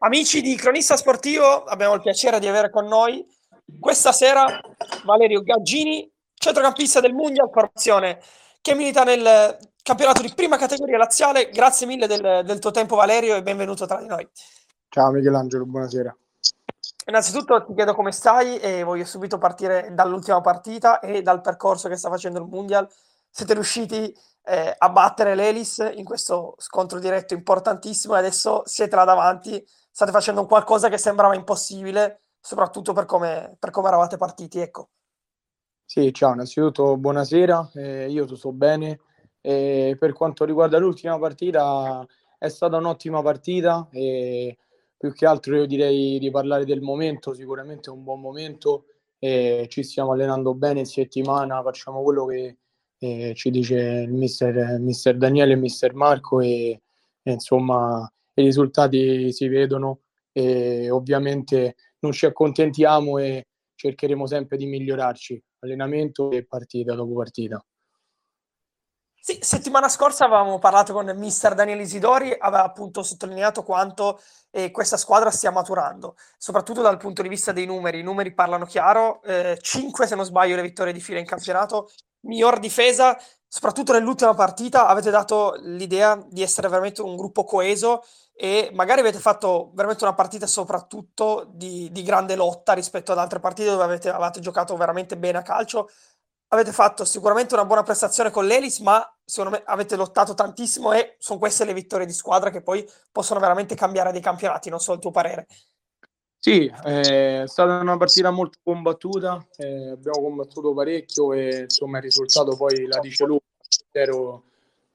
Amici di Cronista Sportivo, abbiamo il piacere di avere con noi questa sera Valerio Gaggini, centrocampista del Mundial, formazione che milita nel campionato di prima categoria laziale. Grazie mille del, del tuo tempo Valerio e benvenuto tra di noi. Ciao Michelangelo, buonasera. Innanzitutto ti chiedo come stai e voglio subito partire dall'ultima partita e dal percorso che sta facendo il Mundial. Siete riusciti eh, a battere l'Elis in questo scontro diretto importantissimo e adesso siete là davanti, state facendo qualcosa che sembrava impossibile, soprattutto per come, per come eravate partiti. Ecco. Sì, ciao, innanzitutto buonasera, eh, io sto bene. E per quanto riguarda l'ultima partita, è stata un'ottima partita e più che altro io direi di parlare del momento, sicuramente è un buon momento, e ci stiamo allenando bene in settimana, facciamo quello che eh, ci dice il mister, mister Daniele e mister Marco e, e, insomma i risultati si vedono e ovviamente non ci accontentiamo e cercheremo sempre di migliorarci allenamento e partita dopo partita. Sì, settimana scorsa avevamo parlato con mister Daniele Isidori, aveva appunto sottolineato quanto eh, questa squadra stia maturando, soprattutto dal punto di vista dei numeri. I numeri parlano chiaro, eh, 5 se non sbaglio le vittorie di fila in campionato, miglior difesa, soprattutto nell'ultima partita avete dato l'idea di essere veramente un gruppo coeso e magari avete fatto veramente una partita soprattutto di, di grande lotta rispetto ad altre partite dove avete, avete, giocato veramente bene a calcio. Avete fatto sicuramente una buona prestazione con l'Elis, ma secondo me avete lottato tantissimo e sono queste le vittorie di squadra che poi possono veramente cambiare dei campionati, non so il tuo parere. Sì, è stata una partita molto combattuta, eh, abbiamo combattuto parecchio e insomma il risultato poi la dice lui, ero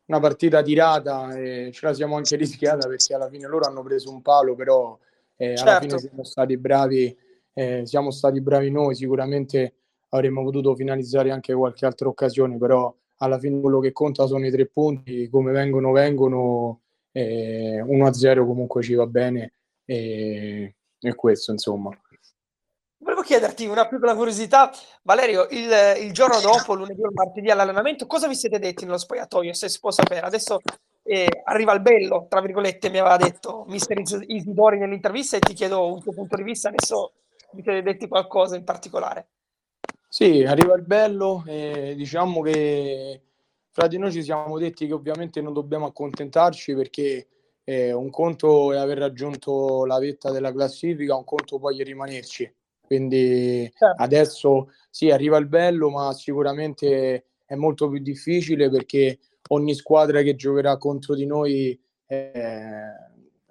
una partita tirata e ce la siamo anche rischiata perché alla fine loro hanno preso un palo, però eh, alla fine certo. siamo stati bravi, eh, siamo stati bravi noi, sicuramente avremmo potuto finalizzare anche qualche altra occasione, però alla fine quello che conta sono i tre punti, come vengono vengono, 1-0 comunque ci va bene. E è questo, insomma. Volevo chiederti una piccola curiosità, Valerio, il, il giorno dopo, lunedì o martedì all'allenamento, cosa vi siete detti nello spogliatoio, se si può sapere? Adesso eh, arriva il bello, tra virgolette, mi aveva detto mister Isidori nell'intervista e ti chiedo un tuo punto di vista, adesso vi siete detti qualcosa in particolare? Sì, arriva il bello, e diciamo che fra di noi ci siamo detti che ovviamente non dobbiamo accontentarci perché eh, un conto è aver raggiunto la vetta della classifica, un conto poi è rimanerci. Quindi certo. adesso sì, arriva il bello, ma sicuramente è molto più difficile perché ogni squadra che giocherà contro di noi eh,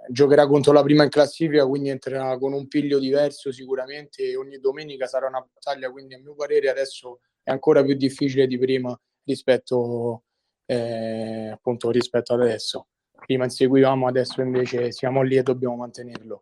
giocherà contro la prima in classifica, quindi entrerà con un piglio diverso sicuramente. Ogni domenica sarà una battaglia, quindi a mio parere adesso è ancora più difficile di prima rispetto, eh, appunto, rispetto ad adesso prima inseguivamo, adesso invece siamo lì e dobbiamo mantenerlo.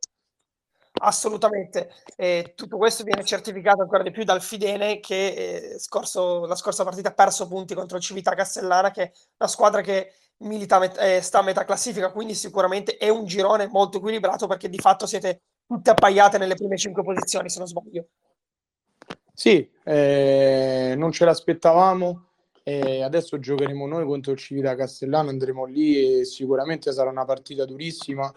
Assolutamente, e tutto questo viene certificato ancora di più dal Fidene che eh, scorso, la scorsa partita ha perso punti contro il Civita Castellana, che è una squadra che milita met- eh, sta a metà classifica, quindi sicuramente è un girone molto equilibrato perché di fatto siete tutte appaiate nelle prime cinque posizioni, se non sbaglio. Sì, eh, non ce l'aspettavamo, e adesso giocheremo noi contro il Civita Castellano, andremo lì e sicuramente sarà una partita durissima,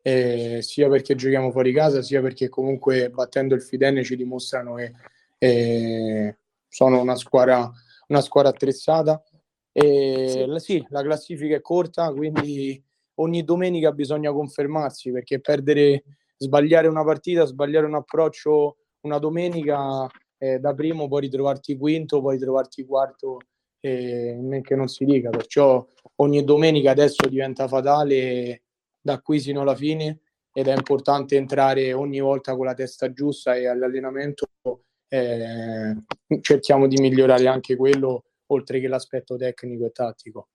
eh, sia perché giochiamo fuori casa, sia perché comunque battendo il Fidene ci dimostrano che eh, sono una squadra, una squadra attrezzata. E, sì. La, sì, la classifica è corta, quindi ogni domenica bisogna confermarsi perché perdere, sbagliare una partita, sbagliare un approccio una domenica eh, da primo, poi ritrovarti quinto, poi ritrovarti quarto e men che non si dica, perciò ogni domenica adesso diventa fatale da qui sino alla fine ed è importante entrare ogni volta con la testa giusta e all'allenamento eh, cerchiamo di migliorare anche quello oltre che l'aspetto tecnico e tattico.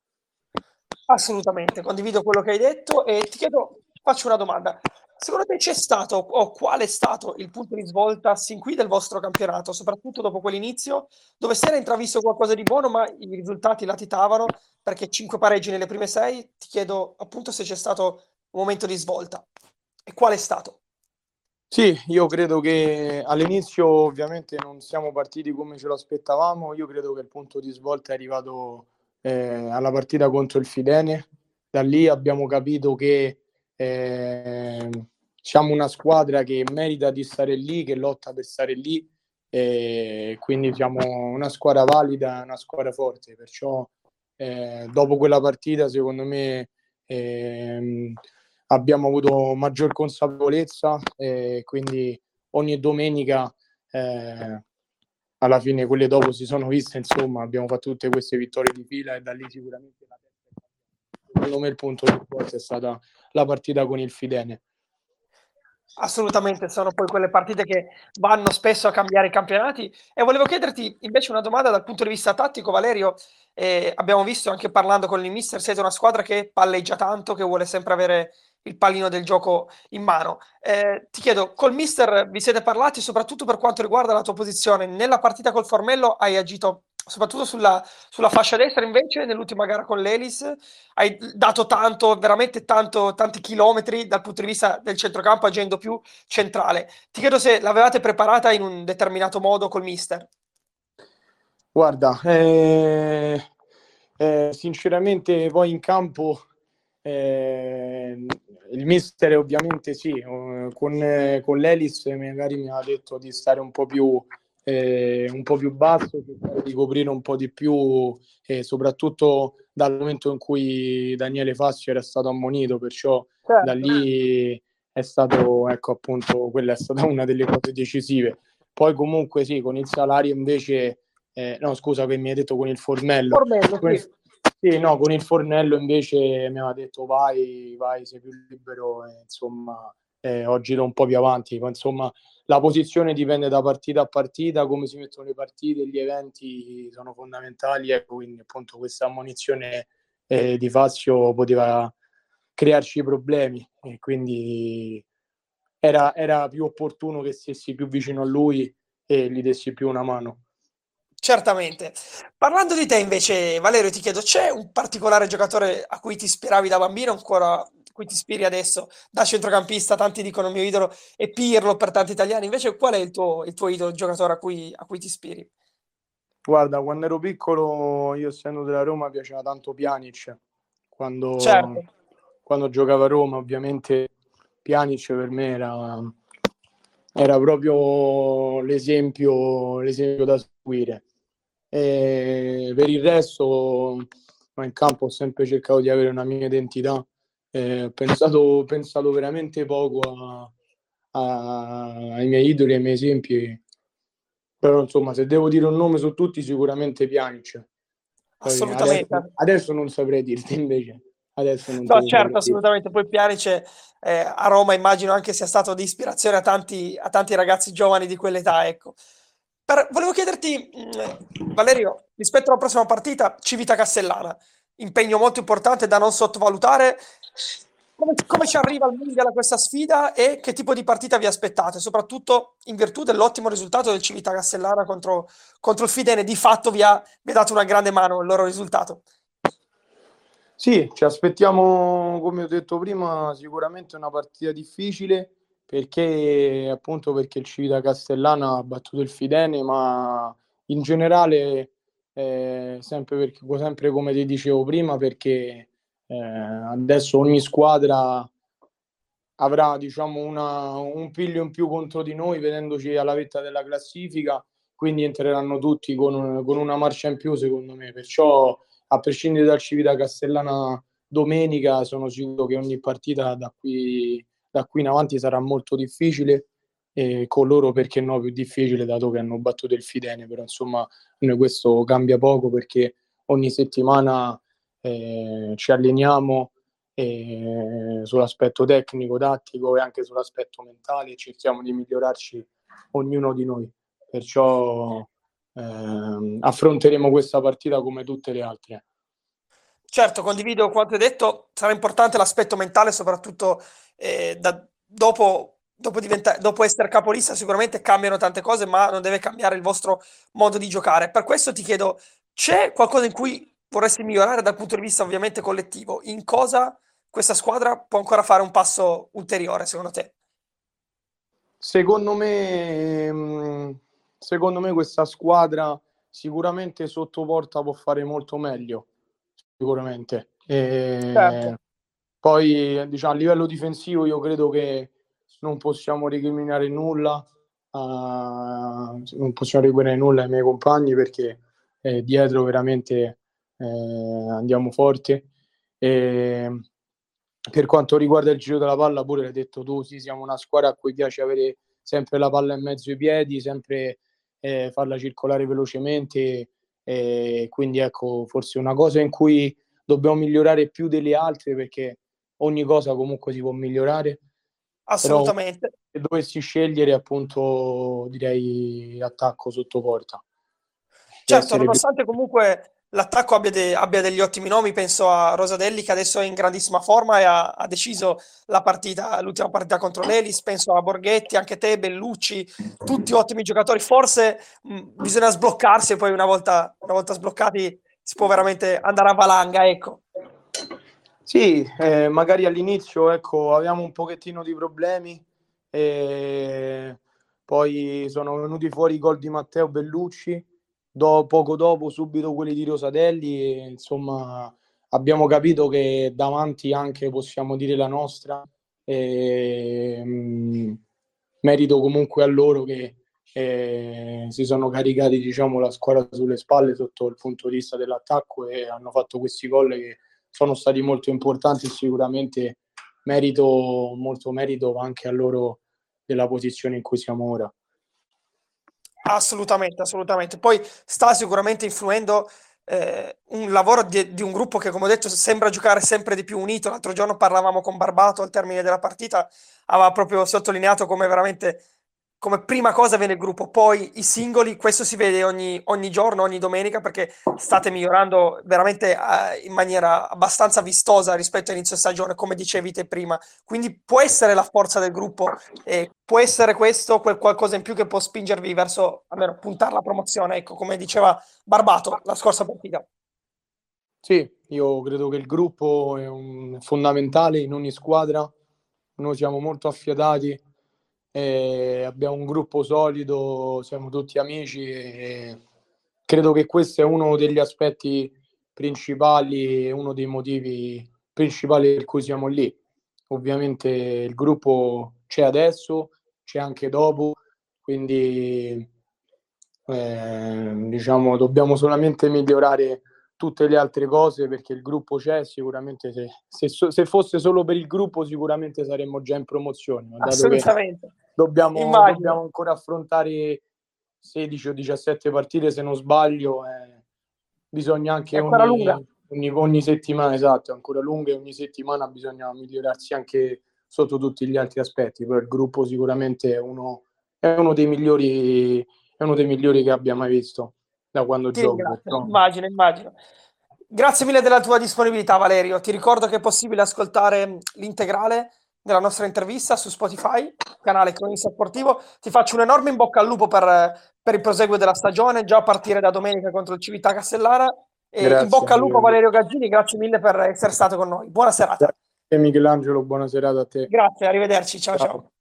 Assolutamente, condivido quello che hai detto e ti chiedo, faccio una domanda. Secondo te c'è stato o qual è stato il punto di svolta sin qui del vostro campionato, soprattutto dopo quell'inizio, dove si era intravisto qualcosa di buono, ma i risultati latitavano perché cinque pareggi nelle prime sei? Ti chiedo appunto se c'è stato un momento di svolta e qual è stato. Sì, io credo che all'inizio ovviamente non siamo partiti come ce lo aspettavamo, io credo che il punto di svolta è arrivato eh, alla partita contro il Fidene, da lì abbiamo capito che eh, siamo una squadra che merita di stare lì, che lotta per stare lì e quindi siamo una squadra valida, una squadra forte, perciò eh, dopo quella partita secondo me eh, abbiamo avuto maggior consapevolezza e quindi ogni domenica eh, alla fine quelle dopo si sono viste, insomma abbiamo fatto tutte queste vittorie di fila e da lì sicuramente la testa secondo me il punto di forza è stata la partita con il Fidene Assolutamente, sono poi quelle partite che vanno spesso a cambiare i campionati. E volevo chiederti invece una domanda dal punto di vista tattico, Valerio. Eh, abbiamo visto anche parlando con il mister, siete una squadra che palleggia tanto, che vuole sempre avere il pallino del gioco in mano. Eh, ti chiedo, col mister vi siete parlati soprattutto per quanto riguarda la tua posizione? Nella partita col Formello hai agito soprattutto sulla, sulla fascia destra invece nell'ultima gara con l'Elis hai dato tanto, veramente tanto, tanti chilometri dal punto di vista del centrocampo agendo più centrale. Ti chiedo se l'avevate preparata in un determinato modo col mister. Guarda, eh, eh, sinceramente poi in campo eh, il mister ovviamente sì, eh, con, con l'Elis magari mi ha detto di stare un po' più eh, un po' più basso, cercare di coprire un po' di più, eh, soprattutto dal momento in cui Daniele Fassi era stato ammonito, perciò certo. da lì è stato, ecco appunto, quella è stata una delle cose decisive. Poi comunque sì, con il salario invece, eh, no scusa che mi hai detto con il fornello. fornello con, sì. sì. no, con il fornello invece mi aveva detto vai, vai, sei più libero, e, insomma, eh, oggi da un po' più avanti, ma insomma la posizione dipende da partita a partita, come si mettono le partite, gli eventi sono fondamentali, ecco, quindi appunto questa ammonizione eh, di Fazio poteva crearci problemi e quindi era, era più opportuno che stessi più vicino a lui e gli dessi più una mano. Certamente. Parlando di te invece, Valerio, ti chiedo, c'è un particolare giocatore a cui ti ispiravi da bambino ancora cui ti ispiri adesso da centrocampista, tanti dicono mio idolo è Pirlo per tanti italiani, invece qual è il tuo, il tuo idolo, il giocatore a cui, a cui ti ispiri? Guarda, quando ero piccolo, io essendo della Roma, piaceva tanto Pjanic. Quando, certo. quando giocava a Roma, ovviamente Pjanic per me era, era proprio l'esempio, l'esempio da seguire. E per il resto, in campo ho sempre cercato di avere una mia identità eh, ho pensato, pensato, veramente poco a, a, ai miei idoli, ai miei esempi. Però insomma, se devo dire un nome su tutti, sicuramente Pjanic. Assolutamente. Adesso, adesso, non saprei dirti invece. Adesso non no, certo, assolutamente. Poi Pjanic eh, a Roma immagino anche sia stato di ispirazione a tanti, a tanti ragazzi giovani di quell'età. Ecco. Per, volevo chiederti, mm, Valerio, rispetto alla prossima partita, Civita Castellana impegno molto importante da non sottovalutare. Come, come ci arriva il Mundial a questa sfida e che tipo di partita vi aspettate, soprattutto in virtù dell'ottimo risultato del Civita Castellana contro, contro il Fidene, di fatto vi ha, vi ha dato una grande mano il loro risultato. Sì, ci aspettiamo, come ho detto prima, sicuramente una partita difficile perché appunto perché il Civita Castellana ha battuto il Fidene, ma in generale eh, sempre, perché, sempre come ti dicevo prima, perché eh, adesso ogni squadra avrà diciamo una, un piglio in più contro di noi vedendoci alla vetta della classifica quindi entreranno tutti con, con, una marcia in più secondo me. Perciò a prescindere dal Civita Castellana domenica sono sicuro che ogni partita da qui, da qui in avanti sarà molto difficile e con loro perché no più difficile dato che hanno battuto il Fidene. Però insomma noi questo cambia poco perché ogni settimana eh, ci alleniamo eh, sull'aspetto tecnico, tattico e anche sull'aspetto mentale e cerchiamo di migliorarci ognuno di noi. Perciò eh, affronteremo questa partita come tutte le altre. Certo, condivido quanto hai detto, sarà importante l'aspetto mentale, soprattutto eh, da, dopo dopo, dopo essere capolista sicuramente cambiano tante cose, ma non deve cambiare il vostro modo di giocare. Per questo ti chiedo, c'è qualcosa in cui vorresti migliorare dal punto di vista ovviamente collettivo? In cosa questa squadra può ancora fare un passo ulteriore, secondo te? Secondo me, mm, secondo me questa squadra sicuramente sotto porta può fare molto meglio, sicuramente. E certo. Poi diciamo, a livello difensivo io credo che non possiamo recriminare nulla, uh, non possiamo recriminare nulla ai miei compagni perché eh, dietro veramente eh, andiamo forte. E per quanto riguarda il giro della palla, pure l'hai detto tu, sì, siamo una squadra a cui piace avere sempre la palla in mezzo ai piedi, sempre eh, farla circolare velocemente. E quindi ecco, forse una cosa in cui dobbiamo migliorare più delle altre perché ogni cosa comunque si può migliorare. Assolutamente. Però, se dovessi scegliere, appunto, direi attacco sotto porta. Certo, nonostante più... comunque l'attacco abbia, de- abbia, degli ottimi nomi, penso a Rosadelli che adesso è in grandissima forma e ha, ha deciso la partita, l'ultima partita contro l'Elis, penso a Borghetti, anche te, Bellucci, tutti ottimi giocatori, forse mh, bisogna sbloccarsi e poi una volta, una volta sbloccati si può veramente andare a valanga, ecco. Sì, eh, magari all'inizio ecco, avevamo un pochettino di problemi e poi sono venuti fuori i gol di Matteo Bellucci do, poco dopo subito quelli di Rosadelli e, insomma abbiamo capito che davanti anche possiamo dire la nostra e, mh, mm, merito comunque a loro che eh, si sono caricati diciamo la squadra sulle spalle sotto il punto di vista dell'attacco e hanno fatto questi gol che sono stati molto importanti sicuramente merito molto merito anche a loro della posizione in cui siamo ora. Assolutamente, assolutamente. Poi sta sicuramente influendo eh, un lavoro di, di, un gruppo che, come ho detto, sembra giocare sempre di più unito. L'altro giorno parlavamo con Barbato al termine della partita, aveva proprio sottolineato come veramente come prima cosa viene il gruppo, poi i singoli, questo si vede ogni, ogni giorno, ogni domenica, perché state migliorando veramente uh, in maniera abbastanza vistosa rispetto all'inizio stagione, come dicevi te prima. Quindi può essere la forza del gruppo, e può essere questo quel qualcosa in più che può spingervi verso, almeno, puntare la promozione, ecco, come diceva Barbato la scorsa partita. Sì, io credo che il gruppo è un, fondamentale in ogni squadra, noi siamo molto affiatati e abbiamo un gruppo solido, siamo tutti amici e credo che questo è uno degli aspetti principali, uno dei motivi principali per cui siamo lì. Ovviamente il gruppo c'è adesso, c'è anche dopo, quindi eh, diciamo dobbiamo solamente migliorare tutte le altre cose perché il gruppo c'è sicuramente se, se, se fosse solo per il gruppo sicuramente saremmo già in promozione assolutamente. dobbiamo, dobbiamo ancora affrontare 16 o 17 partite se non sbaglio eh, bisogna anche ogni, ogni, ogni, settimana esatto, ancora lunga e ogni settimana bisogna migliorarsi anche sotto tutti gli altri aspetti. Però il gruppo sicuramente è uno, è uno dei migliori è uno dei migliori che abbia mai visto da quando Ti gioco. Immagino, immagino. Grazie mille della tua disponibilità, Valerio. Ti ricordo che è possibile ascoltare l'integrale della nostra intervista su Spotify, canale Cronista Sportivo. Ti faccio un enorme in bocca al lupo per, per il proseguo della stagione, già a partire da domenica contro il Civita Castellana. E grazie, in bocca al lupo, Valerio Gaggini. Grazie mille per essere stato con noi. Buona serata. Grazie Michelangelo, buona serata a te. Grazie, arrivederci. ciao. ciao. ciao.